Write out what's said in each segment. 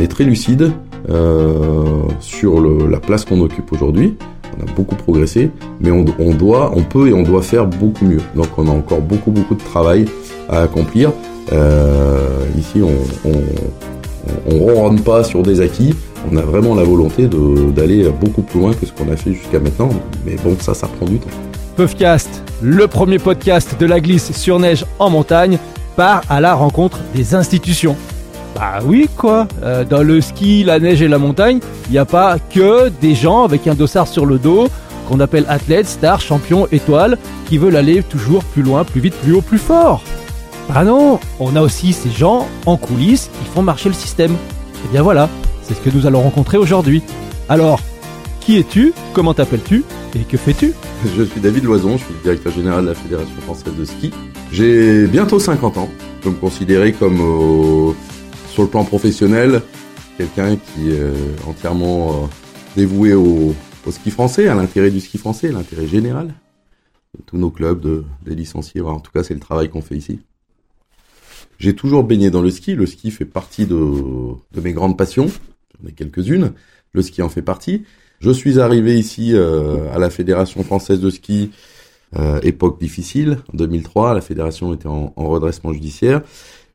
est très lucide sur la place qu'on occupe aujourd'hui. On a beaucoup progressé, mais on, doit, on peut et on doit faire beaucoup mieux. Donc on a encore beaucoup beaucoup de travail à accomplir. ici, on, on ronronne pas sur des acquis. On a vraiment la volonté d'aller beaucoup plus loin que ce qu'on a fait jusqu'à maintenant. Mais bon, ça, ça prend du temps. Puffcast, le premier podcast de la glisse sur neige en montagne, part à la rencontre des institutions. Bah oui, quoi. Euh, dans le ski, la neige et la montagne, il n'y a pas que des gens avec un dossard sur le dos qu'on appelle athlètes, stars, champions, étoiles, qui veulent aller toujours plus loin, plus vite, plus haut, plus fort. Bah non, on a aussi ces gens en coulisses qui font marcher le système. Et bien voilà, c'est ce que nous allons rencontrer aujourd'hui. Alors, qui es-tu Comment t'appelles-tu Et que fais-tu? Je suis David Loison, je suis le directeur général de la Fédération française de ski. J'ai bientôt 50 ans. Je peux me considérer comme, euh, sur le plan professionnel, quelqu'un qui est entièrement euh, dévoué au, ski français, à l'intérêt du ski français, l'intérêt général de tous nos clubs, de, des licenciés. En tout cas, c'est le travail qu'on fait ici. J'ai toujours baigné dans le ski. Le ski fait partie de, mes grandes passions. J'en ai quelques-unes. Le ski en fait partie. Je suis arrivé ici euh, à la Fédération française de ski, euh, époque difficile, en 2003, la fédération était en, redressement judiciaire.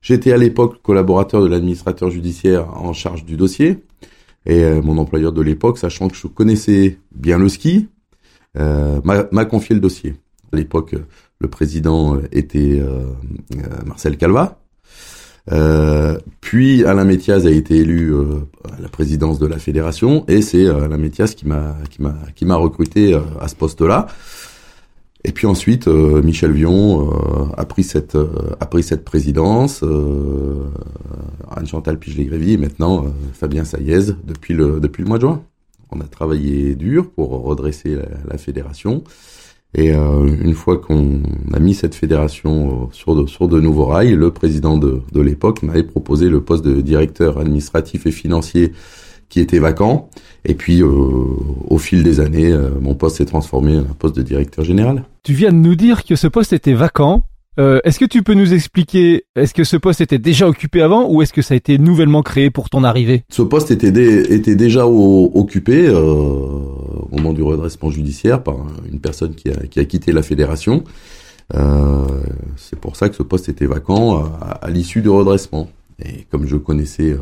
J'étais à l'époque collaborateur de l'administrateur judiciaire en charge du dossier, et euh, mon employeur de l'époque, sachant que je connaissais bien le ski, m'a confié le dossier. À l'époque, le président était Marcel Calva, euh, puis Alain Métiaz a été élu euh, à la présidence de la fédération et c'est euh, Alain m'a qui m'a qui m'a recruté à ce poste-là. Et puis ensuite Michel Vion a pris cette a pris cette présidence. Anne Chantal Pige-Grévy et maintenant Fabien Saïez depuis le depuis le mois de juin. On a travaillé dur pour redresser la, la fédération. Et euh, une fois qu'on a mis cette fédération euh, sur de, sur de nouveaux rails, le président de, de l'époque m'avait proposé le poste de directeur administratif et financier qui était vacant. Et puis, euh, au fil des années, mon poste s'est transformé en un poste de directeur général. Tu viens de nous dire que ce poste était vacant. Euh, est-ce que tu peux nous expliquer, est-ce que ce poste était déjà occupé avant ou est-ce que ça a été nouvellement créé pour ton arrivée? Ce poste était, était déjà occupé euh, au moment du redressement judiciaire par une personne qui a, qui a quitté la fédération. Euh, c'est pour ça que ce poste était vacant à, à l'issue du redressement. Et comme je connaissais euh,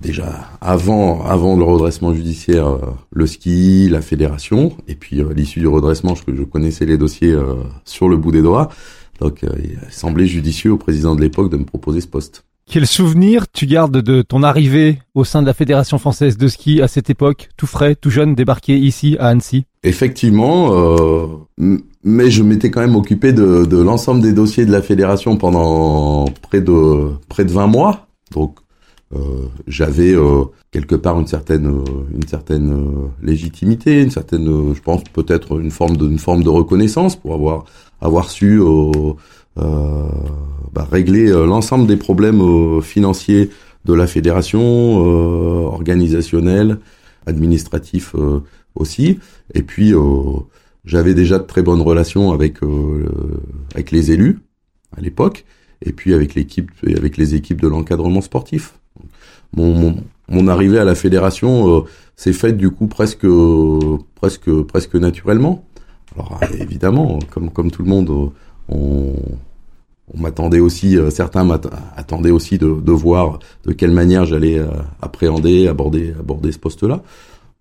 déjà avant avant le redressement judiciaire euh, le ski la fédération et puis euh, à l'issue du redressement je, je connaissais les dossiers euh, sur le bout des doigts. Donc il semblait judicieux au président de l'époque de me proposer ce poste. Quel souvenir tu gardes de ton arrivée au sein de la Fédération française de ski à cette époque, tout frais, tout jeune, débarqué ici à Annecy? Effectivement, euh, mais je m'étais quand même occupé de, de l'ensemble des dossiers de la fédération pendant près de près de 20 mois. Donc euh, j'avais euh, quelque part une certaine euh, une certaine légitimité, une certaine, je pense peut-être une forme de forme de reconnaissance pour avoir avoir su bah, régler l'ensemble des problèmes financiers de la fédération, organisationnels, administratifs aussi. Et puis j'avais déjà de très bonnes relations avec avec les élus à l'époque, et puis avec l'équipe avec les équipes de l'encadrement sportif mon, mon, arrivée à la fédération euh, s'est faite du coup presque presque presque naturellement. Alors évidemment, comme comme tout le monde, euh, on, on m'attendait aussi, euh, certains m'attendaient aussi de, de, voir de quelle manière j'allais appréhender, aborder aborder ce poste-là.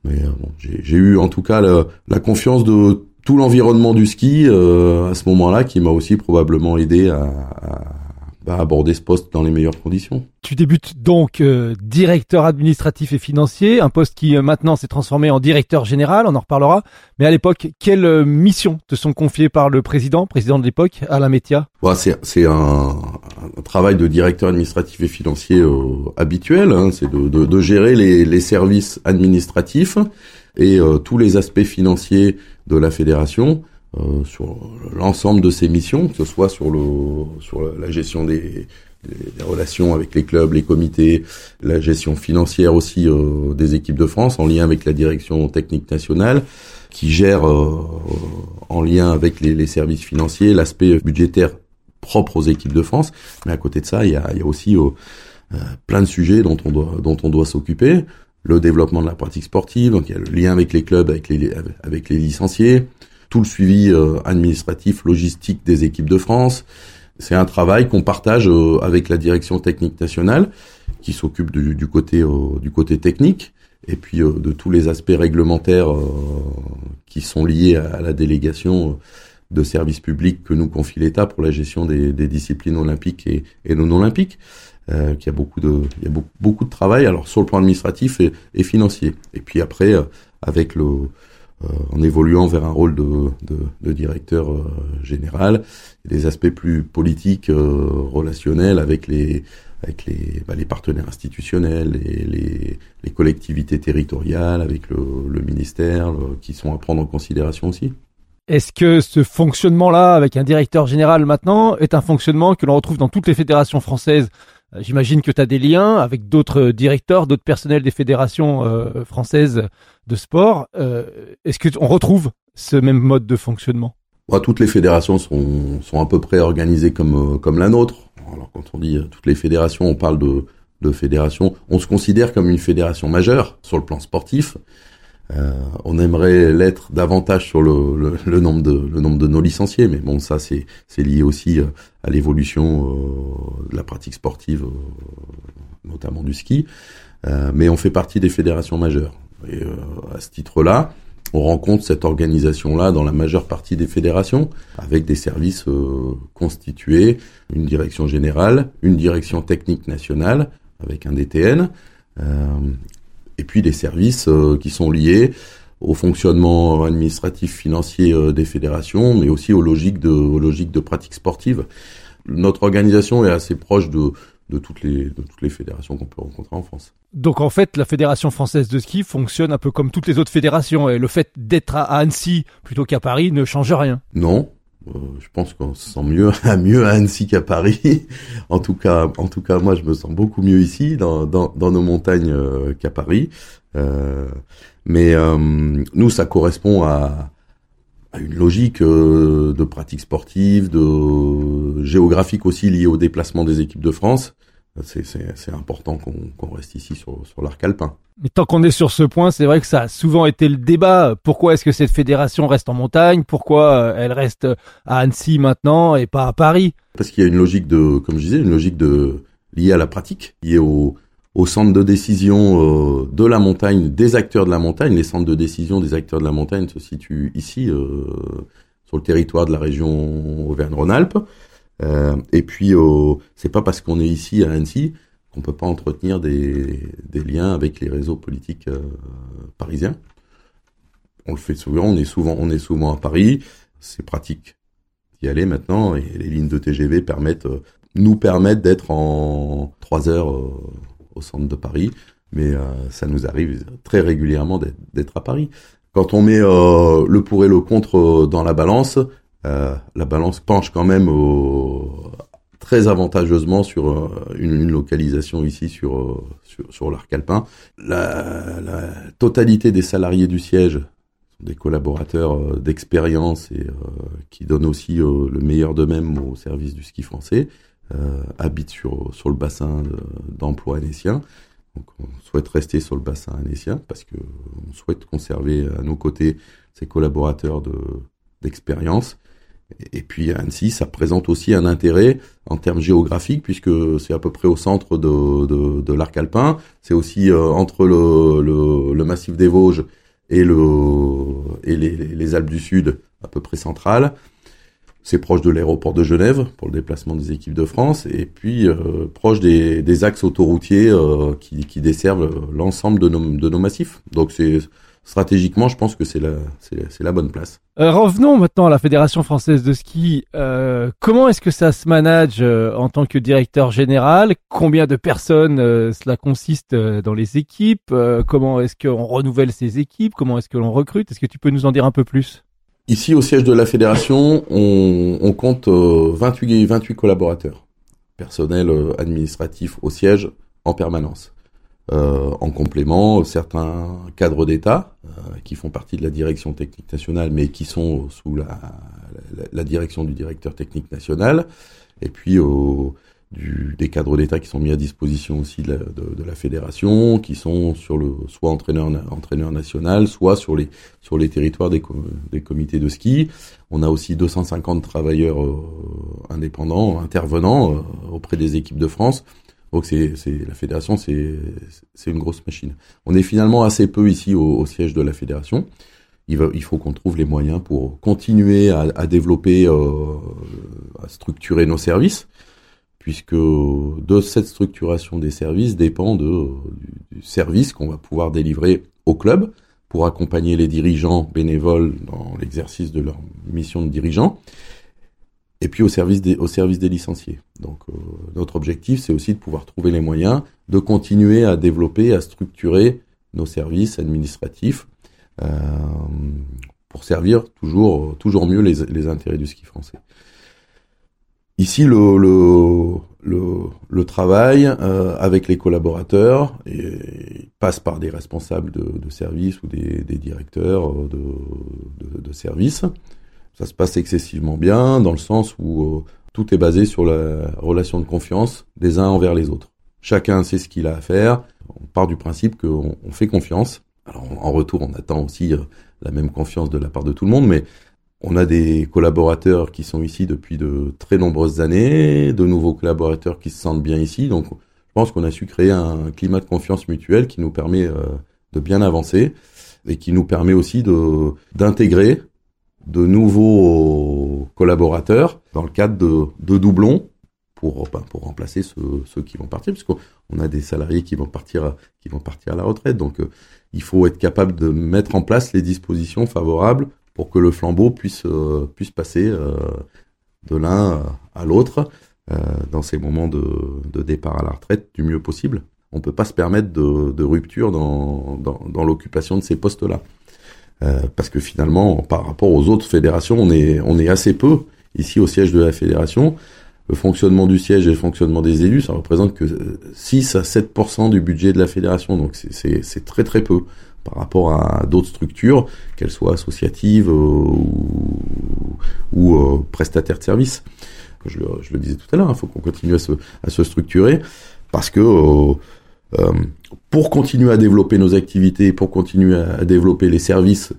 Mais bon, j'ai eu en tout cas la confiance de tout l'environnement du ski à ce moment-là qui m'a aussi probablement aidé à, à aborder ce poste dans les meilleures conditions. Tu débutes donc euh, directeur administratif et financier, un poste qui euh, maintenant s'est transformé en directeur général, on en reparlera. Mais à l'époque, quelles euh, missions te sont confiées par le président, président de l'époque, Alain Métia bah, C'est un, un, travail de directeur administratif et financier habituel, hein, c'est de, de, de, gérer les, les, services administratifs et tous les aspects financiers de la fédération. Euh, sur l'ensemble de ses missions, que ce soit sur le sur la gestion des, des, relations avec les clubs, les comités, la gestion financière aussi euh, des équipes de France en lien avec la direction technique nationale qui gère euh, en lien avec les, les services financiers l'aspect budgétaire propre aux équipes de France. Mais à côté de ça, il y a, il y a aussi plein de sujets dont on doit dont on doit s'occuper. Le développement de la pratique sportive, donc il y a le lien avec les clubs, avec les avec les licenciés, tout le suivi administratif, logistique des équipes de France. C'est un travail qu'on partage avec la direction technique nationale, qui s'occupe du, du, côté du côté technique et puis euh, de tous les aspects réglementaires euh, qui sont liés à, la délégation de services publics que nous confie l'État pour la gestion des, des disciplines olympiques et, et non olympiques. Euh, qu'il y a beaucoup de il y a beaucoup, beaucoup, de travail alors sur le plan administratif et, et financier et puis après euh, avec le en évoluant vers un rôle de, de, de directeur général des aspects plus politiques relationnels avec les avec les, bah, les partenaires institutionnels, et les, les, collectivités territoriales, avec le, le ministère, qui sont à prendre en considération aussi. Est-ce que ce fonctionnement-là, avec un directeur général maintenant, est un fonctionnement que l'on retrouve dans toutes les fédérations françaises euh, J'imagine que tu as des liens avec d'autres directeurs, d'autres personnels des fédérations euh, françaises de sport. Euh, Est-ce qu'on retrouve ce même mode de fonctionnement? Bah, Toutes les fédérations sont, sont à peu près organisées comme, euh, comme la nôtre alors quand on dit euh, toutes les fédérations, on parle de, de fédérations. On se considère comme une fédération majeure sur le plan sportif. Euh, on aimerait l'être davantage sur le, le, nombre de nombre de nos licenciés, mais bon, ça c'est lié aussi euh, à l'évolution euh, de la pratique sportive, notamment du ski. mais on fait partie des fédérations majeures. Et à ce titre-là, on rencontre cette organisation-là dans la majeure partie des fédérations, avec des services constitués, une direction générale, une direction technique nationale, avec un DTN, et puis des services euh, qui sont liés au fonctionnement administratif financier des fédérations, mais aussi aux logiques de, aux logiques de pratique sportive. Notre organisation est assez proche de, de toutes les de toutes les fédérations qu'on peut rencontrer en France. Donc en fait, la fédération française de ski fonctionne un peu comme toutes les autres fédérations et le fait d'être à Annecy plutôt qu'à Paris ne change rien. Non, euh, je pense qu'on se sent mieux à mieux à Annecy qu'à Paris. en tout cas, en tout cas, moi, je me sens beaucoup mieux ici, dans, dans, dans nos montagnes euh, qu'à Paris. Euh, mais euh, nous, ça correspond à, à une logique de pratique sportive, de géographique aussi liée au déplacement des équipes de France c'est important qu'on reste ici sur, sur l'arc alpin. Mais tant qu'on est sur ce point, c'est vrai que ça a souvent été le débat. Pourquoi est-ce que cette fédération reste en montagne? Pourquoi euh, elle reste à Annecy maintenant et pas à Paris? Parce qu'il y a une logique de, comme je disais, une logique de liée à la pratique, liée au, au centre de décision euh, de la montagne, des acteurs de la montagne. Les centres de décision des acteurs de la montagne se situent ici, euh, sur le territoire de la région Auvergne-Rhône-Alpes. Euh, et puis, c'est pas parce qu'on est ici à Annecy qu'on peut pas entretenir des, des liens avec les réseaux politiques euh, parisiens. On le fait souvent, on est souvent, on est souvent à Paris. C'est pratique d'y aller maintenant et les lignes de TGV permettent, euh, nous permettent d'être en trois heures au centre de Paris. Mais ça nous arrive très régulièrement d'être à Paris. Quand on met le pour et le contre dans la balance, euh, la balance penche quand même très avantageusement sur euh, une, localisation ici sur, euh, sur, l'arc alpin. La, totalité des salariés du siège des collaborateurs d'expérience et qui donnent aussi le meilleur d'eux-mêmes au service du ski français, habitent sur, sur le bassin d'emploi annécien. Donc on souhaite rester sur le bassin annécien parce que on souhaite conserver à nos côtés ces collaborateurs d'expérience et puis Annecy, ça présente aussi un intérêt en termes géographiques puisque c'est à peu près au centre de, de, de l'arc alpin. C'est aussi euh, entre le, le, le, massif des Vosges et, le, et les, les, Alpes du Sud, à peu près centrales. C'est proche de l'aéroport de Genève pour le déplacement des équipes de France et puis euh, proche des, des axes autoroutiers euh, qui, qui desservent l'ensemble de nos, de nos massifs. Donc c'est stratégiquement, je pense que c'est la, c'est, la bonne place. Euh, revenons maintenant à la Fédération française de ski. Euh, comment est-ce que ça se manage euh, en tant que directeur général? Combien de personnes cela consiste dans les équipes? Comment est-ce qu'on renouvelle ces équipes? Comment est-ce que l'on recrute? Est-ce que tu peux nous en dire un peu plus? Ici, au siège de la fédération, on, on compte 28, 28 collaborateurs, personnel administratif au siège en permanence. Euh, en complément, certains cadres d'État euh, qui font partie de la direction technique nationale, mais qui sont sous la, la, direction du directeur technique national, et puis du, des cadres d'État qui sont mis à disposition aussi de la, de, la fédération, qui sont sur le soit entraîneur entraîneur national, soit sur les sur les territoires des, des comités de ski. On a aussi 250 travailleurs euh, indépendants intervenants euh, auprès des équipes de France. Donc c'est la fédération, c'est une grosse machine. On est finalement assez peu ici au, siège de la fédération. Il, va, il faut qu'on trouve les moyens pour continuer à, développer, euh, à structurer nos services puisque de cette structuration des services dépend de, du, service qu'on va pouvoir délivrer au club pour accompagner les dirigeants bénévoles dans l'exercice de leur mission de dirigeant, et puis au service des, au service des licenciés. Donc euh, notre objectif, c'est aussi de pouvoir trouver les moyens de continuer à développer, à structurer nos services administratifs euh, pour servir toujours, toujours mieux les, intérêts du ski français. Ici, le, le, le, travail euh, avec les collaborateurs passe par des responsables de, de service ou des, des directeurs de, de, de, service. Ça se passe excessivement bien dans le sens où euh, tout est basé sur la relation de confiance des uns envers les autres. Chacun sait ce qu'il a à faire. On part du principe qu'on on fait confiance. Alors en retour, on attend aussi euh, la même confiance de la part de tout le monde, mais on a des collaborateurs qui sont ici depuis de très nombreuses années, de nouveaux collaborateurs qui se sentent bien ici. Donc, je pense qu'on a su créer un climat de confiance mutuelle qui nous permet euh, de bien avancer et qui nous permet aussi d'intégrer de nouveaux collaborateurs dans le cadre de, doublons pour pour remplacer ceux, qui vont partir puisqu'on a des salariés qui vont partir qui vont partir à la retraite donc euh, il faut être capable de mettre en place les dispositions favorables pour que le flambeau puisse euh, puisse passer euh, de l'un à l'autre dans ces moments de, départ à la retraite du mieux possible. On peut pas se permettre de, rupture dans, dans l'occupation de ces postes-là. Parce que finalement, par rapport aux autres fédérations, on est, on est assez peu ici au siège de la fédération. Le fonctionnement du siège et le fonctionnement des élus, ça représente que 6 à 7% du budget de la fédération. Donc c'est très très peu par rapport à d'autres structures, qu'elles soient associatives euh, ou, ou euh, prestataires de services. Je, je, le disais tout à l'heure, il hein, faut qu'on continue à se, à se, structurer parce que euh, euh, pour continuer à développer nos activités, pour continuer à, développer les services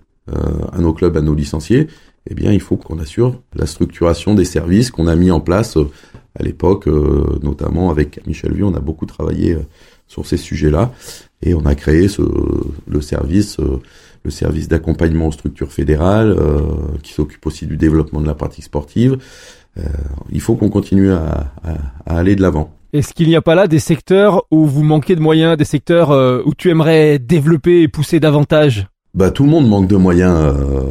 à nos clubs, à nos licenciés, eh bien, il faut qu'on assure la structuration des services qu'on a mis en place à l'époque, notamment avec Michel Vieux, on a beaucoup travaillé sur ces sujets-là. Et on a créé ce, le service, euh, le service d'accompagnement aux structures fédérales, euh, qui s'occupe aussi du développement de la pratique sportive. Euh, il faut qu'on continue à, à, à aller de l'avant. Est-ce qu'il n'y a pas là des secteurs où vous manquez de moyens, des secteurs où tu aimerais développer et pousser davantage? Bah, tout le monde manque de moyens. Euh,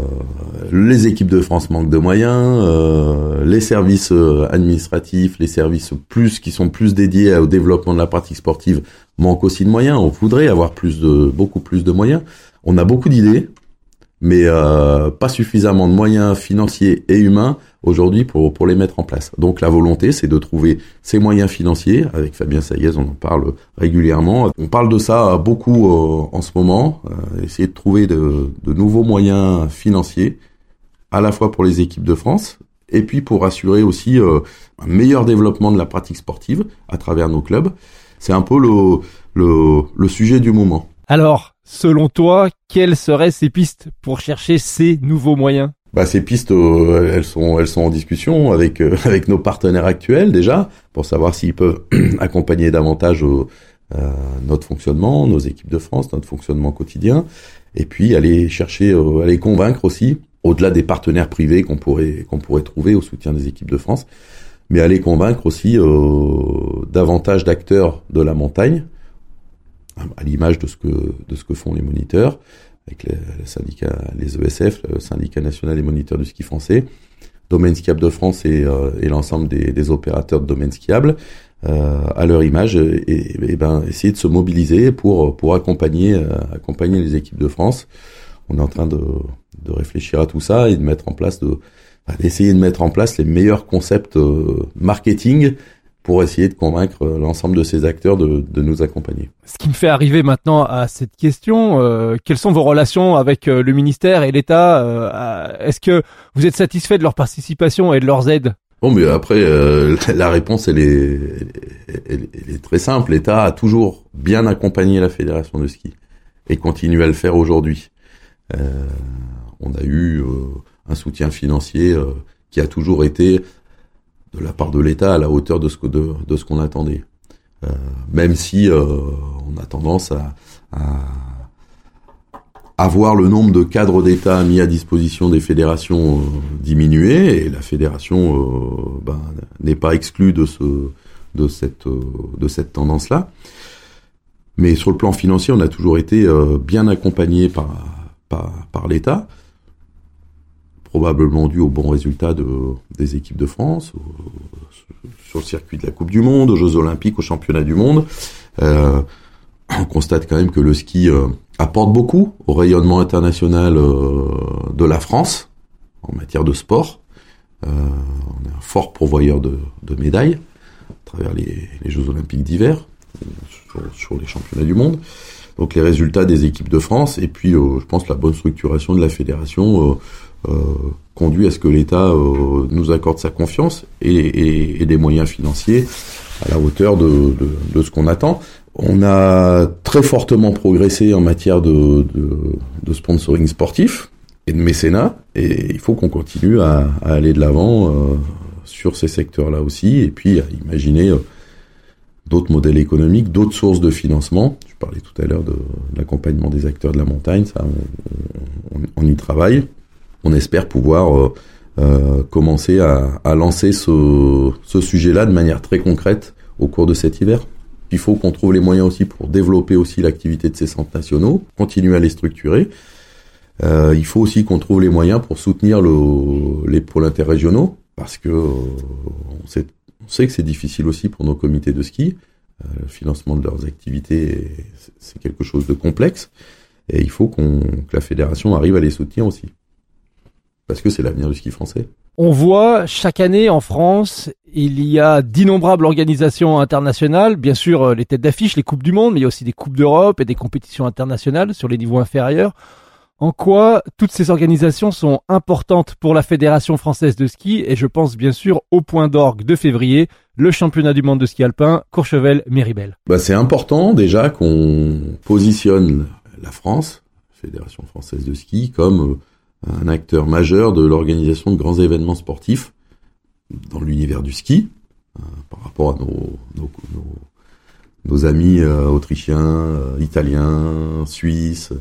les équipes de France manquent de moyens. Euh, les services euh, administratifs, les services plus qui sont plus dédiés au développement de la pratique sportive manquent aussi de moyens. On voudrait avoir plus de, beaucoup plus de moyens. On a beaucoup d'idées, mais pas suffisamment de moyens financiers et humains aujourd'hui pour, pour les mettre en place. Donc la volonté, c'est de trouver ces moyens financiers. Avec Fabien Saïez, on en parle régulièrement. On parle de ça beaucoup euh, en ce moment, euh, essayer de trouver de, de, nouveaux moyens financiers, à la fois pour les équipes de France, et puis pour assurer aussi euh, un meilleur développement de la pratique sportive à travers nos clubs. C'est un peu le, le, le sujet du moment. Alors, selon toi, quelles seraient ces pistes pour chercher ces nouveaux moyens? Bah, ces pistes, euh, elles sont, elles sont en discussion avec euh, avec nos partenaires actuels déjà pour savoir s'ils peuvent accompagner davantage euh, notre fonctionnement, nos équipes de France, notre fonctionnement quotidien, et puis aller chercher, aller convaincre aussi, au-delà des partenaires privés qu'on pourrait qu'on pourrait trouver au soutien des équipes de France, mais aller convaincre aussi davantage d'acteurs de la montagne, à l'image de ce que de ce que font les moniteurs avec les, syndicats, les ESF, le syndicat national des moniteurs du ski français, Domaine Skiable de France et, euh, et l'ensemble des, des, opérateurs de domaine skiable euh, à leur image et, ben essayer de se mobiliser pour pour accompagner euh, accompagner les équipes de France. On est en train de, de réfléchir à tout ça et de mettre en place de d'essayer de mettre en place les meilleurs concepts euh, marketing pour essayer de convaincre euh, l'ensemble de ces acteurs de, de, nous accompagner. Ce qui me fait arriver maintenant à cette question, euh, quelles sont vos relations avec euh, le ministère et l'État Est-ce que vous êtes satisfait de leur participation et de leurs aides? Bon, mais après, euh, la réponse, elle est, elle, est très simple. L'État a toujours bien accompagné la fédération de ski et continue à le faire aujourd'hui. Euh, on a eu euh, un soutien financier qui a toujours été de la part de l'État à la hauteur de ce que de, ce qu'on attendait. même si on a tendance à, avoir le nombre de cadres d'État mis à disposition des fédérations euh, diminué et la fédération euh, ben, n'est pas exclue de ce de cette euh, de cette tendance là. Mais sur le plan financier, on a toujours été bien accompagné par, par l'État, probablement dû aux bons résultats de, des équipes de France, sur le circuit de la Coupe du Monde, aux Jeux Olympiques, aux Championnats du Monde. Euh, on constate quand même que le ski apporte beaucoup au rayonnement international euh, de la France en matière de sport. Euh, on est un fort pourvoyeur de, médailles à travers les, Jeux olympiques d'hiver, sur, les championnats du monde. Donc les résultats des équipes de France et puis euh, je pense la bonne structuration de la fédération euh, conduit à ce que l'État nous accorde sa confiance et, des moyens financiers à la hauteur de, ce qu'on attend. On a très fortement progressé en matière de, sponsoring sportif et de mécénat, et il faut qu'on continue à, aller de l'avant euh, sur ces secteurs-là aussi, et puis à imaginer euh, d'autres modèles économiques, d'autres sources de financement. Je parlais tout à l'heure de, l'accompagnement des acteurs de la montagne, ça, on, y travaille. On espère pouvoir euh, commencer à, lancer ce, sujet-là de manière très concrète au cours de cet hiver. Il faut qu'on trouve les moyens aussi pour développer aussi l'activité de ces centres nationaux, continuer à les structurer. Euh, il faut aussi qu'on trouve les moyens pour soutenir le, les pôles interrégionaux, parce que euh, on, sait, que c'est difficile aussi pour nos comités de ski. Euh, le financement de leurs activités, c'est quelque chose de complexe, et il faut que la fédération arrive à les soutenir aussi, parce que c'est l'avenir du ski français. On voit chaque année en France, il y a d'innombrables organisations internationales, bien sûr euh, les têtes d'affiche, les coupes du monde, mais il y a aussi des coupes d'Europe et des compétitions internationales sur les niveaux inférieurs. En quoi toutes ces organisations sont importantes pour la Fédération française de ski et je pense bien sûr au point d'orgue de février, le championnat du monde de ski alpin Courchevel-Méribel. Bah c'est important déjà qu'on positionne la France, Fédération française de ski, comme euh, un acteur majeur de l'organisation de grands événements sportifs dans l'univers du ski, euh, par rapport à nos, amis euh, autrichiens, euh, italiens, suisses.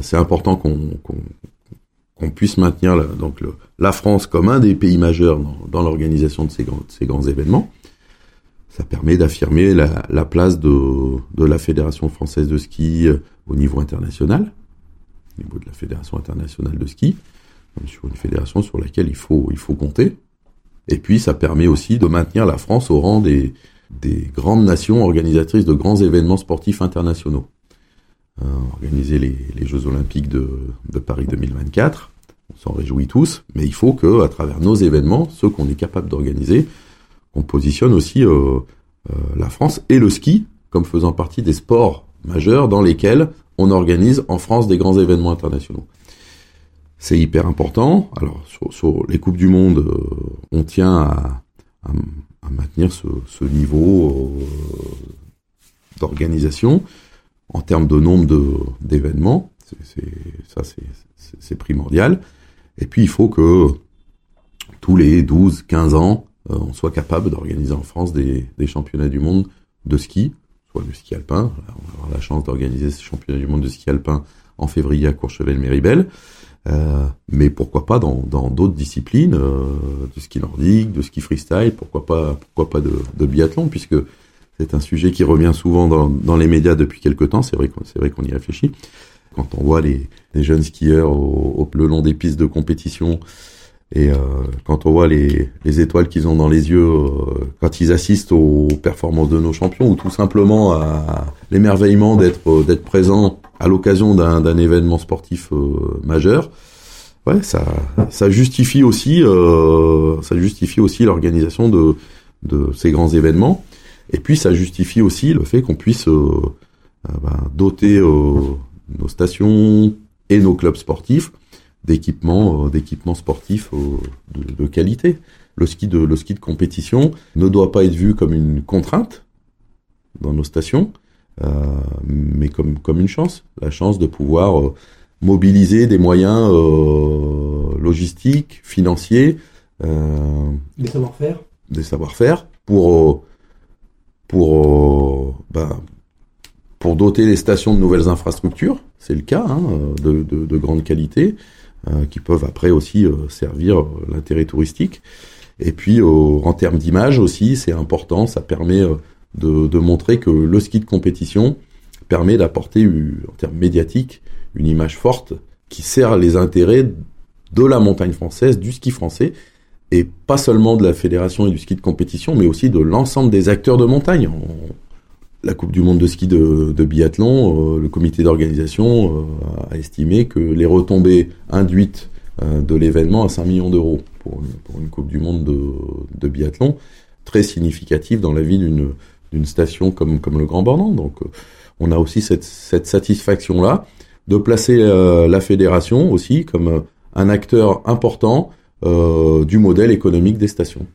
c'est important qu'on puisse maintenir la, donc la France comme un des pays majeurs dans, l'organisation de ces, grands, événements. Ça permet d'affirmer la, la, place de la Fédération française de ski au niveau international au niveau de la Fédération internationale de ski, sur une fédération sur laquelle il faut, il faut compter. Et puis ça permet aussi de maintenir la France au rang des, des grandes nations organisatrices de grands événements sportifs internationaux. Euh, organiser les, les, Jeux Olympiques de, de Paris 2024, on s'en réjouit tous, mais il faut que, à travers nos événements, ceux qu'on est capable d'organiser, on positionne aussi euh, euh, la France et le ski comme faisant partie des sports majeurs dans lesquels on organise en France des grands événements internationaux. C'est hyper important. Alors sur, les coupes du monde, euh, on tient à, maintenir ce, niveau euh, d'organisation en termes de nombre d'événements. ça, c'est primordial. Et puis il faut que tous les 12, 15 ans, euh, on soit capable d'organiser en France des championnats du monde de ski le ski alpin. On va avoir la chance d'organiser ce championnat du monde de ski alpin en février à Courchevel-Méribel. Euh, mais pourquoi pas dans d'autres disciplines, euh, de ski nordique, de ski freestyle, pourquoi pas, pourquoi pas de, de biathlon, puisque c'est un sujet qui revient souvent dans, dans les médias depuis quelque temps. C'est vrai, c'est vrai qu'on y réfléchit. Quand on voit les, les jeunes skieurs au, au, le long des pistes de compétition et euh, quand on voit les, les étoiles qu'ils ont dans les yeux euh, quand ils assistent aux performances de nos champions, ou tout simplement à l'émerveillement d'être euh, d'être présent à l'occasion d'un événement sportif majeur, ouais, ça ça justifie aussi ça justifie aussi l'organisation de de ces grands événements. Et puis ça justifie aussi le fait qu'on puisse ben, doter nos stations et nos clubs sportifs d'équipements euh, d'équipements sportifs euh, de, de, qualité. le ski de le ski de compétition ne doit pas être vu comme une contrainte dans nos stations, euh, mais comme comme une chance, la chance de pouvoir mobiliser des moyens euh, logistiques, financiers, des savoir-faire, des savoir-faire pour pour ben, pour doter les stations de nouvelles infrastructures, c'est le cas, hein, de, de, de, grande qualité, qui peuvent après aussi servir l'intérêt touristique. Et puis en termes d'image aussi, c'est important, ça permet de, de, montrer que le ski de compétition permet d'apporter en termes médiatiques une image forte qui sert les intérêts de la montagne française, du ski français, et pas seulement de la fédération et du ski de compétition, mais aussi de l'ensemble des acteurs de montagne. La Coupe du Monde de ski de, biathlon, euh, le comité d'organisation euh, a estimé que les retombées induites euh, de l'événement à 5 millions d'euros pour, une Coupe du Monde de, biathlon, très significative dans la vie d'une station comme comme le Grand Bornand. Donc on a aussi cette, cette satisfaction là de placer la fédération aussi comme un acteur important du modèle économique des stations.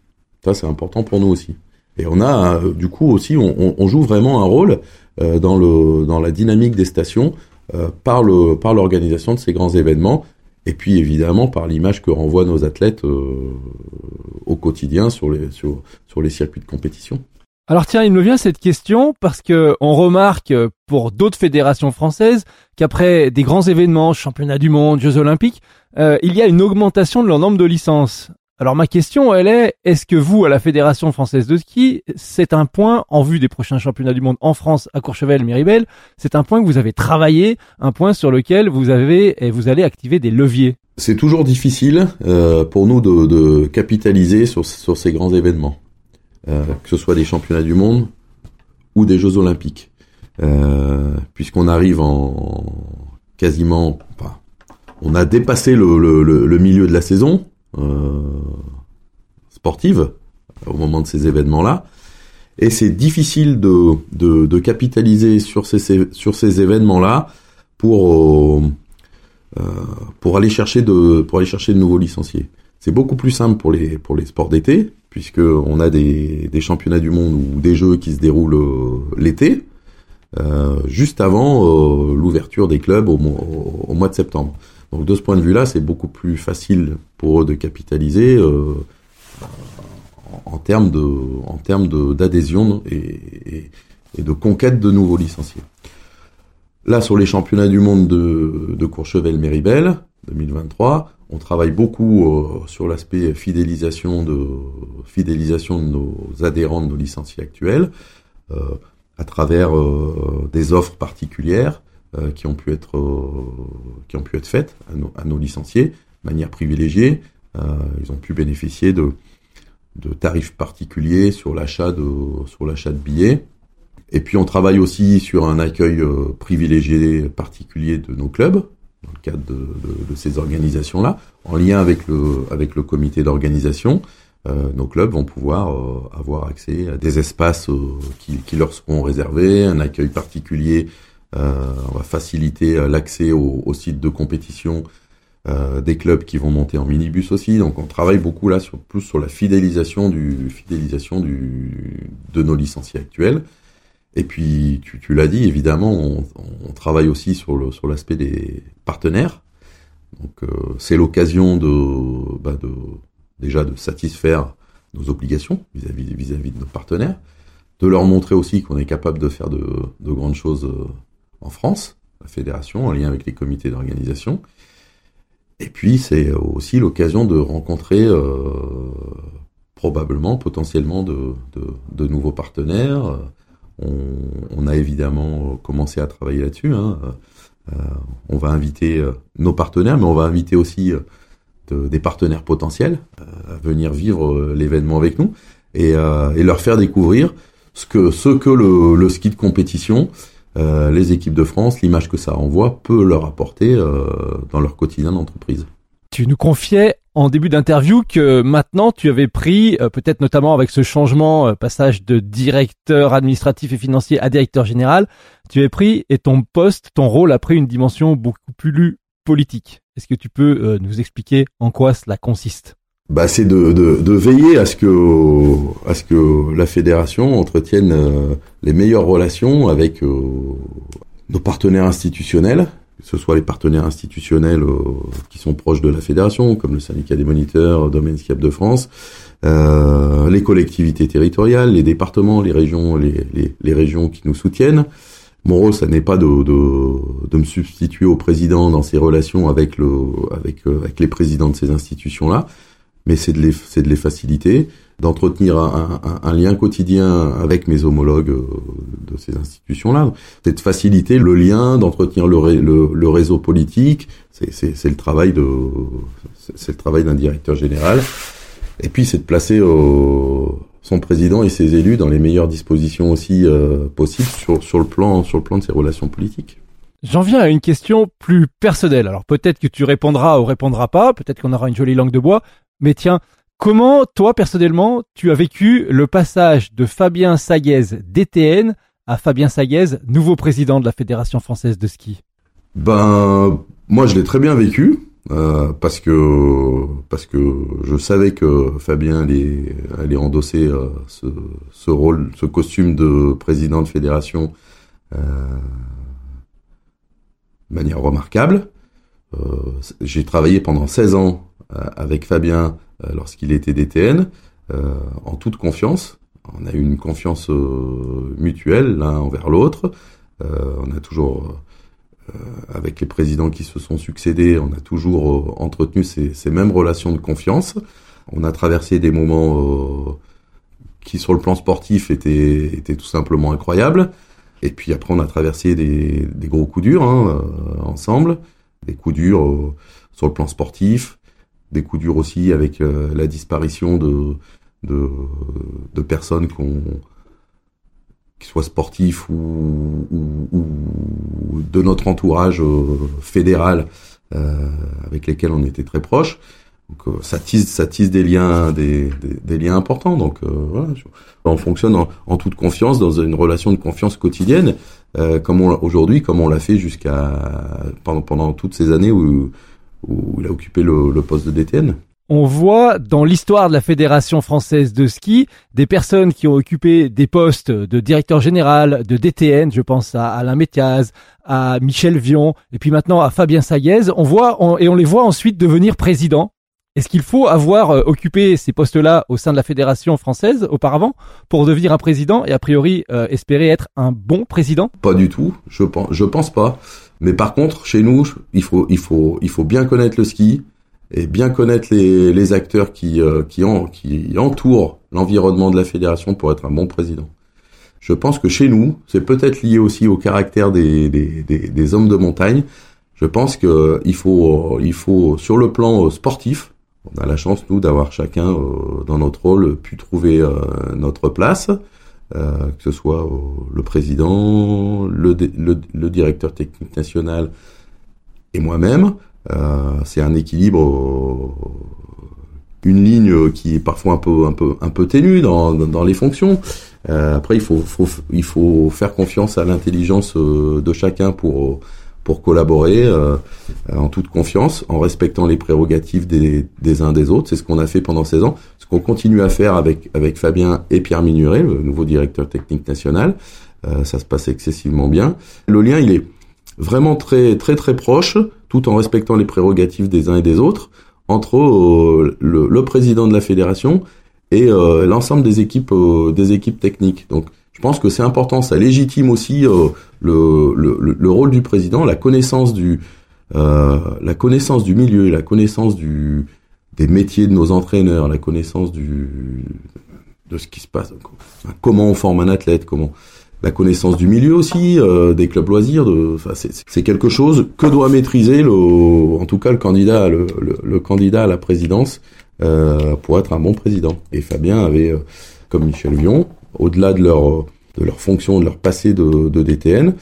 Ça c'est important pour nous aussi. Et on a du coup aussi on, on, joue vraiment un rôle dans le dans la dynamique des stations par le par l'organisation de ces grands événements et puis évidemment par l'image que renvoient nos athlètes au quotidien sur les sur sur les circuits de compétition. Alors tiens, il me vient cette question parce que on remarque pour d'autres fédérations françaises qu'après des grands événements, championnats du monde, Jeux olympiques, euh, il y a une augmentation de leur nombre de licences. Alors ma question, elle est, est-ce que vous, à la Fédération française de ski, c'est un point, en vue des prochains championnats du monde en France, à Courchevel, Méribel, c'est un point que vous avez travaillé, un point sur lequel vous avez et vous allez activer des leviers? C'est toujours difficile euh, pour nous de, capitaliser sur, ces grands événements. Euh, que ce soit des championnats du monde ou des Jeux olympiques, euh, puisqu'on arrive en quasiment, on a dépassé le, milieu de la saison sportive au moment de ces événements-là, et c'est difficile de, de, capitaliser sur ces, sur ces événements-là pour euh, pour aller chercher de pour aller chercher de nouveaux licenciés. C'est beaucoup plus simple pour les pour les sports d'été puisque on a des, des, championnats du monde ou des jeux qui se déroulent euh, l'été, euh, juste avant euh, l'ouverture des clubs au, au, mois de septembre. Donc de ce point de vue-là, c'est beaucoup plus facile pour eux de capitaliser euh, en, termes en termes d'adhésion et, de conquête de nouveaux licenciés. Là, sur les championnats du monde de, de Courchevel-Méribel 2023, on travaille beaucoup euh, sur l'aspect fidélisation de fidélisation de nos adhérents, de nos licenciés actuels, euh, à travers des offres particulières qui ont pu être qui ont pu être faites à nos, à nos licenciés de manière privilégiée. ils ont pu bénéficier de de tarifs particuliers sur l'achat de sur l'achat de billets. Et puis on travaille aussi sur un accueil privilégié particulier de nos clubs dans le cadre de, de, de ces organisations-là, en lien avec le, avec le comité d'organisation. Euh, nos clubs vont pouvoir euh, avoir accès à des espaces euh, qui, qui, leur seront réservés, un accueil particulier. Euh, on va faciliter euh, l'accès au, au, site de compétition des clubs qui vont monter en minibus aussi. Donc on travaille beaucoup là sur plus sur la fidélisation du fidélisation du de nos licenciés actuels. Et puis, tu, l'as dit, évidemment, on, travaille aussi sur l'aspect des partenaires. Donc, euh, c'est l'occasion de, bah de déjà de satisfaire nos obligations vis-à-vis vis-à-vis de nos partenaires, de leur montrer aussi qu'on est capable de faire de, de grandes choses euh, en France, la fédération, en lien avec les comités d'organisation. Et puis, c'est aussi l'occasion de rencontrer euh, probablement, potentiellement, de, de, de nouveaux partenaires on, a évidemment commencé à travailler là-dessus. Hein. Euh, on va inviter euh, nos partenaires, mais on va inviter aussi euh, des partenaires potentiels à venir vivre l'événement avec nous et, leur faire découvrir ce que ce que le, ski de compétition, les équipes de France, l'image que ça envoie peut leur apporter dans leur quotidien d'entreprise. Tu nous confiais en début d'interview que maintenant tu avais pris, euh, peut-être notamment avec ce changement, euh, passage de directeur administratif et financier à directeur général, tu avais pris et ton poste, ton rôle a pris une dimension beaucoup plus politique. Est-ce que tu peux euh, nous expliquer en quoi cela consiste? Bah, c'est de, de, de, veiller à ce que à ce que la fédération entretienne euh, les meilleures relations avec euh, nos partenaires institutionnels, que ce soit les partenaires institutionnels euh, qui sont proches de la fédération, comme le syndicat des moniteurs, Domaine Skiap de France, les collectivités territoriales, les départements, les régions, les, les, les régions qui nous soutiennent. Mon rôle, ça n'est pas de, de, de, me substituer au président dans ses relations avec le avec avec les présidents de ces institutions-là mais c'est de les, c'est de les faciliter, d'entretenir un, lien quotidien avec mes homologues euh, de ces institutions-là. C'est de faciliter le lien, d'entretenir le, réseau politique. C'est le travail de, c'est le travail d'un directeur général. Et puis c'est de placer euh, son président et ses élus dans les meilleures dispositions aussi euh, possibles sur, sur le plan, sur le plan de ses relations politiques. J'en viens à une question plus personnelle. Alors peut-être que tu répondras ou répondras pas, peut-être qu'on aura une jolie langue de bois, mais tiens, comment toi personnellement tu as vécu le passage de Fabien Saguez DTN à Fabien Saguez, nouveau président de la Fédération française de ski? Ben moi je l'ai très bien vécu. Euh, parce que je savais que Fabien allait, endosser euh, ce, rôle, ce costume de président de fédération euh, de manière remarquable. J'ai travaillé pendant 16 ans avec Fabien euh, lorsqu'il était DTN, euh, en toute confiance. On a eu une confiance mutuelle l'un envers l'autre. on a toujours avec les présidents qui se sont succédés, on a toujours entretenu ces, mêmes relations de confiance. On a traversé des moments qui, sur le plan sportif, étaient, tout simplement incroyables. Et puis après, on a traversé des, des gros coups durs hein, ensemble, des coups durs sur le plan sportif, des coups durs aussi avec euh, la disparition de, de, personnes qu'on qui soient sportifs ou, de notre entourage euh, fédéral euh, avec lesquels on était très proches. Donc ça tisse, ça tisse des liens, des, liens importants. Donc on fonctionne en, en, toute confiance dans une relation de confiance quotidienne, comme on aujourd'hui, comme on l'a fait jusqu'à pendant pendant toutes ces années où où il a occupé le, le poste de DTN. On voit dans l'histoire de la Fédération française de ski des personnes qui ont occupé des postes de directeur général, de DTN, je pense à Alain Métiaz, à Michel Vion, et puis maintenant à Fabien Saguez. On voit et on les voit ensuite devenir présidents. Est-ce qu'il faut avoir euh, occupé ces postes-là au sein de la Fédération française auparavant pour devenir un président et a priori euh, espérer être un bon président? Pas du tout, je pense, je pense pas. Mais par contre, chez nous, il faut, il faut, il faut bien connaître le ski et bien connaître les, les acteurs qui, euh, qui, en, qui entourent l'environnement de la fédération pour être un bon président. Je pense que chez nous, c'est peut-être lié aussi au caractère des, des, des, des hommes de montagne. Je pense que il faut, il faut sur le plan sportif, on a la chance nous d'avoir chacun euh, dans notre rôle pu trouver euh, notre place. Euh, que ce soit euh, le président, le, le, le, directeur technique national et moi-même. Euh, c'est un équilibre, une ligne qui est parfois un peu un peu un peu ténue dans, dans, les fonctions. après, il faut, faut il faut faire confiance à l'intelligence de chacun pour pour collaborer euh, en toute confiance, en respectant les prérogatives des, des uns des autres. C'est ce qu'on a fait pendant 16 ans, ce qu'on continue à faire avec, avec Fabien et Pierre Minuret, le nouveau directeur technique national. Euh, ça se passe excessivement bien. Le lien, il est vraiment très très très proche, tout en respectant les prérogatives des uns et des autres, entre euh, le, le, président de la fédération et euh, l'ensemble des équipes euh, des équipes techniques. Donc je pense que c'est important, ça légitime aussi euh, le, le, le, rôle du président, la connaissance du euh, la connaissance du milieu, la connaissance du des métiers de nos entraîneurs, la connaissance du de ce qui se passe, comment on forme un athlète, comment la connaissance du milieu aussi, euh, des clubs loisirs, de, c'est quelque chose que doit maîtriser le, en tout cas le candidat, le, le, candidat à la présidence euh, pour être un bon président. Et Fabien avait, euh, comme Michel Lyon, au-delà de leur de leur fonction, de leur passé de, de DTN,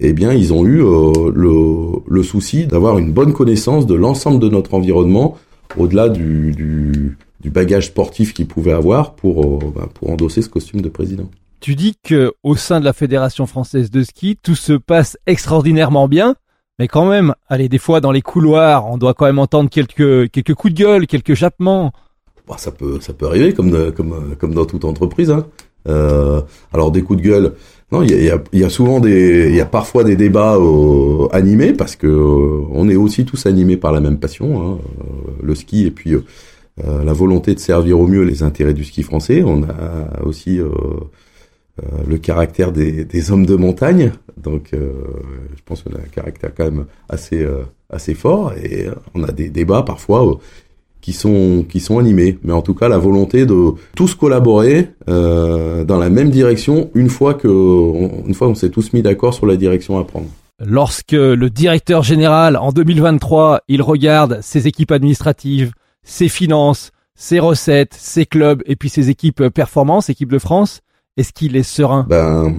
eh bien, ils ont eu euh, le, le, souci d'avoir une bonne connaissance de l'ensemble de notre environnement, au-delà du, du, du, bagage sportif qu'ils pouvaient avoir pour, euh, bah, pour endosser ce costume de président. Tu dis que au sein de la Fédération française de ski, tout se passe extraordinairement bien, mais quand même, allez, des fois dans les couloirs, on doit quand même entendre quelques quelques coups de gueule, quelques jappements. Bah, ça peut ça peut arriver comme comme comme dans toute entreprise. Hein. Euh, alors des coups de gueule. Non, il y a, y a, souvent des, il y a parfois des débats euh, animés parce que euh, on est aussi tous animés par la même passion, hein, le ski et puis la volonté de servir au mieux les intérêts du ski français. On a aussi le caractère des, des, hommes de montagne, donc je pense qu'on a un caractère quand même assez assez fort et on a des débats parfois qui sont qui sont animés, mais en tout cas la volonté de tous collaborer euh, dans la même direction une fois que une fois qu'on s'est tous mis d'accord sur la direction à prendre. Lorsque le directeur général en 2023, il regarde ses équipes administratives, ses finances, ses recettes, ses clubs et puis ses équipes performance, équipe de France, est-ce qu'il est serein? Ben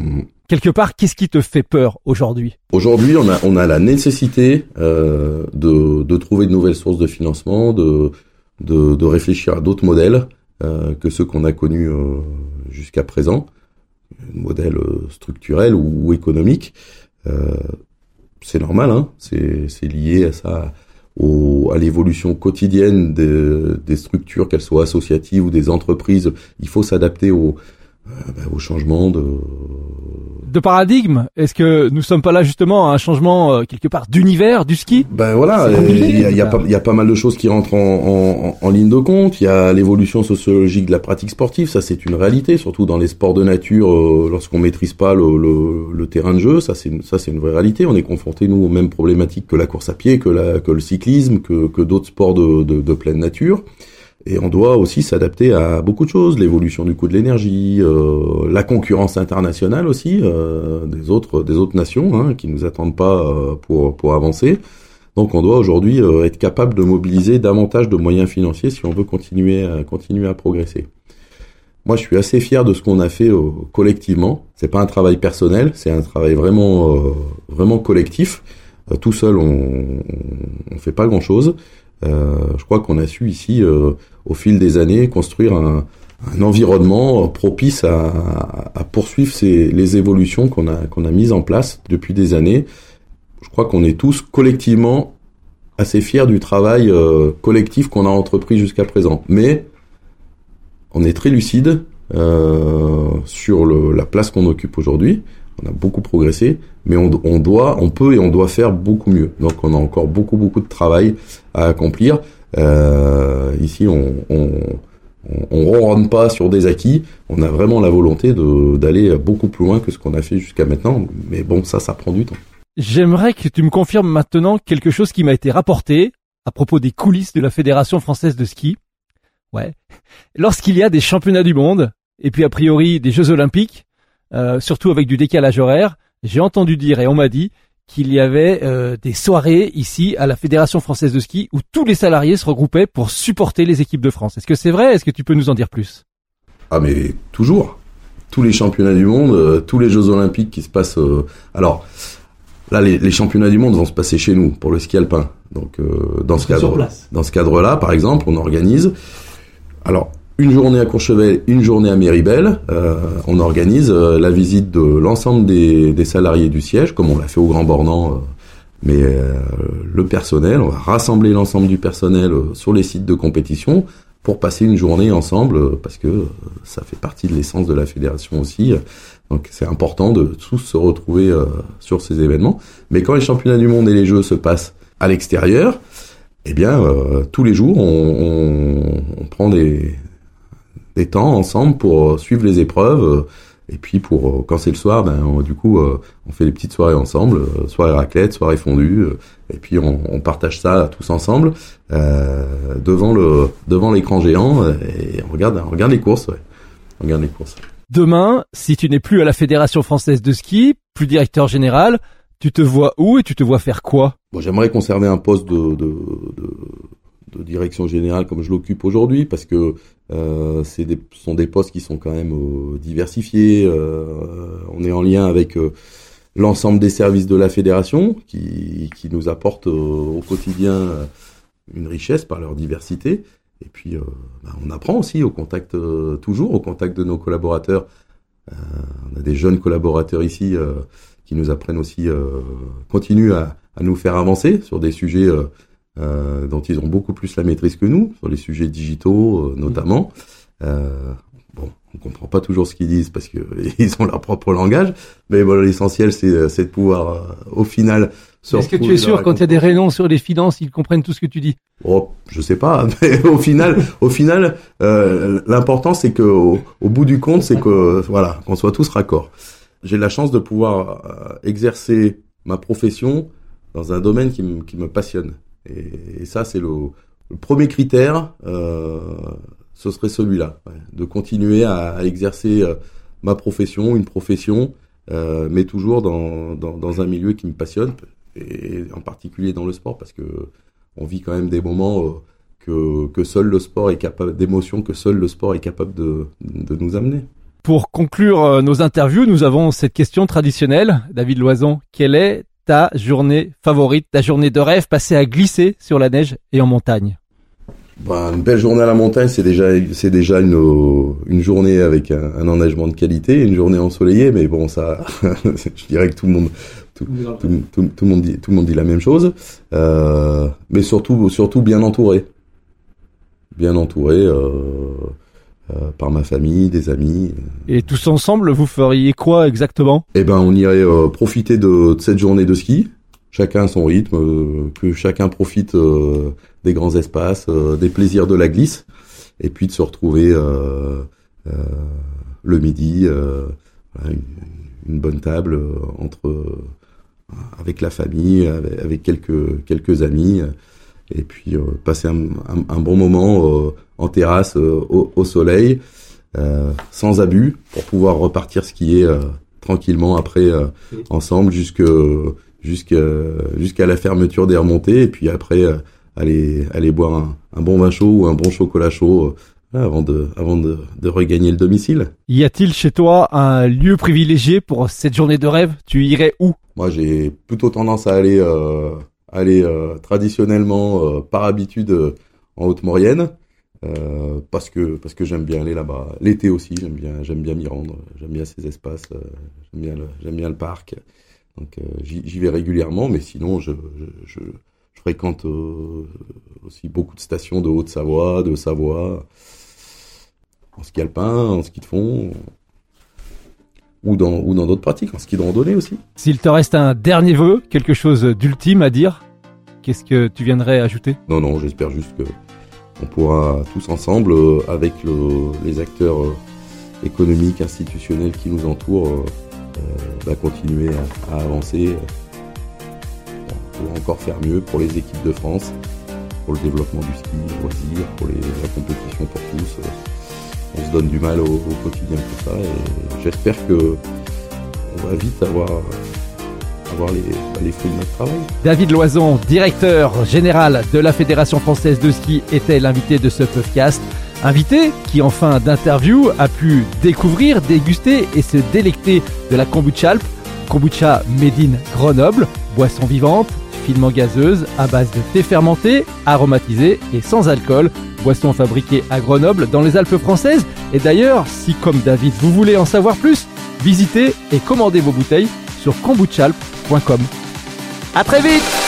quelque part, qu'est-ce qui te fait peur aujourd'hui? Aujourd'hui, on a on a la nécessité euh, de de trouver de nouvelles sources de financement, de de, de réfléchir à d'autres modèles euh, que ceux qu'on a connus euh, jusqu'à présent, modèles euh, structurels ou, ou économiques. Euh, c'est normal, hein c'est lié à ça, au, à l'évolution quotidienne des, des structures, qu'elles soient associatives ou des entreprises. Il faut s'adapter euh, bah, au changement de de paradigme Est-ce que nous sommes pas là justement à un changement euh, quelque part d'univers du ski? Ben voilà, il y a, y, a pas, y a pas mal de choses qui rentrent en, en, en ligne de compte. Il y a l'évolution sociologique de la pratique sportive, ça c'est une réalité, surtout dans les sports de nature, euh, lorsqu'on maîtrise pas le, le, le, terrain de jeu, ça c'est ça c'est une vraie réalité. On est confronté nous aux mêmes problématiques que la course à pied, que, la, que le cyclisme, que, que d'autres sports de, de, de pleine nature. Et on doit aussi s'adapter à beaucoup de choses, l'évolution du coût de l'énergie, euh, la concurrence internationale aussi euh, des autres des autres nations hein, qui nous attendent pas euh, pour pour avancer. Donc on doit aujourd'hui euh, être capable de mobiliser davantage de moyens financiers si on veut continuer à, continuer à progresser. Moi, je suis assez fier de ce qu'on a fait euh, collectivement. C'est pas un travail personnel, c'est un travail vraiment vraiment collectif. tout seul, on, on fait pas grand chose. Euh, je crois qu'on a su ici, euh, au fil des années, construire un, un environnement propice à, à poursuivre ces, les évolutions qu'on a, qu'on a mises en place depuis des années. Je crois qu'on est tous collectivement assez fiers du travail euh, collectif qu'on a entrepris jusqu'à présent. Mais on est très lucide euh, sur le, la place qu'on occupe aujourd'hui on a beaucoup progressé, mais on, on, doit, on peut et on doit faire beaucoup mieux. Donc on a encore beaucoup beaucoup de travail à accomplir. Euh, ici, on, on on pas sur des acquis. On a vraiment la volonté d'aller beaucoup plus loin que ce qu'on a fait jusqu'à maintenant. Mais bon, ça, ça prend du temps. J'aimerais que tu me confirmes maintenant quelque chose qui m'a été rapporté à propos des coulisses de la Fédération française de ski. Ouais. Lorsqu'il y a des championnats du monde, et puis a priori des Jeux olympiques, euh, surtout avec du décalage horaire. J'ai entendu dire et on m'a dit qu'il y avait euh, des soirées ici à la Fédération française de ski où tous les salariés se regroupaient pour supporter les équipes de France. Est-ce que c'est vrai? Est-ce que tu peux nous en dire plus? Ah mais toujours. Tous les championnats du monde, euh, tous les Jeux olympiques qui se passent. alors là, les, les, championnats du monde vont se passer chez nous pour le ski alpin. Donc dans ce cadre, dans ce cadre-là, par exemple, on organise. Alors une journée à Courchevel, une journée à Méribel. Euh, on organise euh, la visite de l'ensemble des, des, salariés du siège, comme on l'a fait au Grand Bornand. Euh, mais euh, le personnel, on va rassembler l'ensemble du personnel euh, sur les sites de compétition pour passer une journée ensemble, parce que ça fait partie de l'essence de la fédération aussi. Donc c'est important de tous se retrouver sur ces événements. Mais quand les championnats du monde et les jeux se passent à l'extérieur, eh bien, tous les jours, on, on, on prend des, des temps ensemble pour euh, suivre les épreuves. Euh, et puis pour euh, quand c'est le soir, ben du coup on fait des petites soirées ensemble, soirée raclette, soirée fondue, et puis on, on, partage ça tous ensemble devant le devant l'écran géant et on regarde on regarde les courses, ouais. on regarde les courses. Demain, si tu n'es plus à la Fédération française de ski, plus directeur général, tu te vois où et tu te vois faire quoi? Bon, j'aimerais conserver un poste de, de, de de direction générale comme je l'occupe aujourd'hui parce que euh, c'est sont des postes qui sont quand même euh, diversifiés. Euh, on est en lien avec euh, l'ensemble des services de la fédération qui, qui nous apportent au quotidien une richesse par leur diversité. Et puis bah, on apprend aussi au contact toujours au contact de nos collaborateurs. on a des jeunes collaborateurs ici qui nous apprennent aussi, continuent à, à, nous faire avancer sur des sujets euh, dont ils ont beaucoup plus la maîtrise que nous sur les sujets digitaux notamment. Euh, bon, on comprend pas toujours ce qu'ils disent parce que ils ont leur propre langage, mais bon, l'essentiel c'est de pouvoir au final est-ce que tu es sûr quand il y a des réunions sur les finances, ils comprennent tout ce que tu dis? Oh, je sais pas, mais au final, au final, euh, l'important c'est que au, bout du compte, c'est que voilà, qu'on soit tous raccords. J'ai la chance de pouvoir euh, exercer ma profession dans un domaine qui, qui me passionne. Et, ça, c'est le, premier critère. Euh, ce serait celui-là, de continuer à, exercer euh, ma profession, une profession, euh, mais toujours dans, dans, dans, un milieu qui me passionne et en particulier dans le sport parce que on vit quand même des moments que, que seul le sport est capable d'émotions que seul le sport est capable de, de nous amener. Pour conclure nos interviews, nous avons cette question traditionnelle. David Loison, quelle est ta journée favorite, ta journée de rêve passée à glisser sur la neige et en montagne. Bah, une belle journée à la montagne, c'est déjà c'est déjà une une journée avec un, un, enneigement de qualité, une journée ensoleillée, mais bon ça, je dirais que tout le monde tout, tout, tout, le monde dit tout le monde dit la même chose, euh, mais surtout surtout bien entouré, bien entouré euh, euh, par ma famille, des amis. Et tous ensemble, vous feriez quoi exactement? Eh ben, on irait euh, profiter de, de, cette journée de ski, chacun à son rythme, euh, que chacun profite des grands espaces, euh, des plaisirs de la glisse, et puis de se retrouver euh, euh, le midi, une, bonne table entre avec la famille, avec, quelques quelques amis, et puis passer un, bon moment en terrasse au, soleil, sans abus, pour pouvoir repartir skier tranquillement après ensemble jusque jusqu'à la fermeture des remontées, et puis après aller aller boire un, bon vin chaud ou un bon chocolat chaud euh, avant de avant de, de, regagner le domicile. Y a-t-il chez toi un lieu privilégié pour cette journée de rêve? Tu irais où? Moi, j'ai plutôt tendance à aller euh, aller euh, traditionnellement euh, par habitude en Haute-Maurienne parce que parce que j'aime bien aller là-bas. L'été aussi, j'aime bien j'aime bien m'y rendre. J'aime bien ces espaces. j'aime bien le j'aime bien le parc. Donc j'y vais régulièrement, mais sinon je, je, je je fréquente euh, aussi beaucoup de stations de Haute-Savoie, de Savoie, en ski alpin, en ski de fond, ou dans ou dans d'autres pratiques, en ski de randonnée aussi. S'il te reste un dernier vœu, quelque chose d'ultime à dire, qu'est-ce que tu viendrais ajouter? Non, non, j'espère juste que on pourra tous ensemble, euh, avec les acteurs euh, économiques, institutionnels qui nous entourent, bah, continuer à avancer pour encore faire mieux pour les équipes de France, pour le développement du ski, loisir, pour les, la compétition pour tous. On se donne du mal au, quotidien pour ça et j'espère que on va vite avoir avoir les, bah, les, fruits de notre travail. David Loison, directeur général de la Fédération française de ski, était l'invité de ce podcast. Invité qui, en fin d'interview, a pu découvrir, déguster et se délecter de la kombucha alp, kombucha made in Grenoble, boisson vivante, gazeuse à base de thé fermenté, aromatisé et sans alcool, boisson fabriquée à Grenoble dans les Alpes françaises. Et d'ailleurs, si comme David vous voulez en savoir plus, visitez et commandez vos bouteilles sur kombuchalp.com. À très vite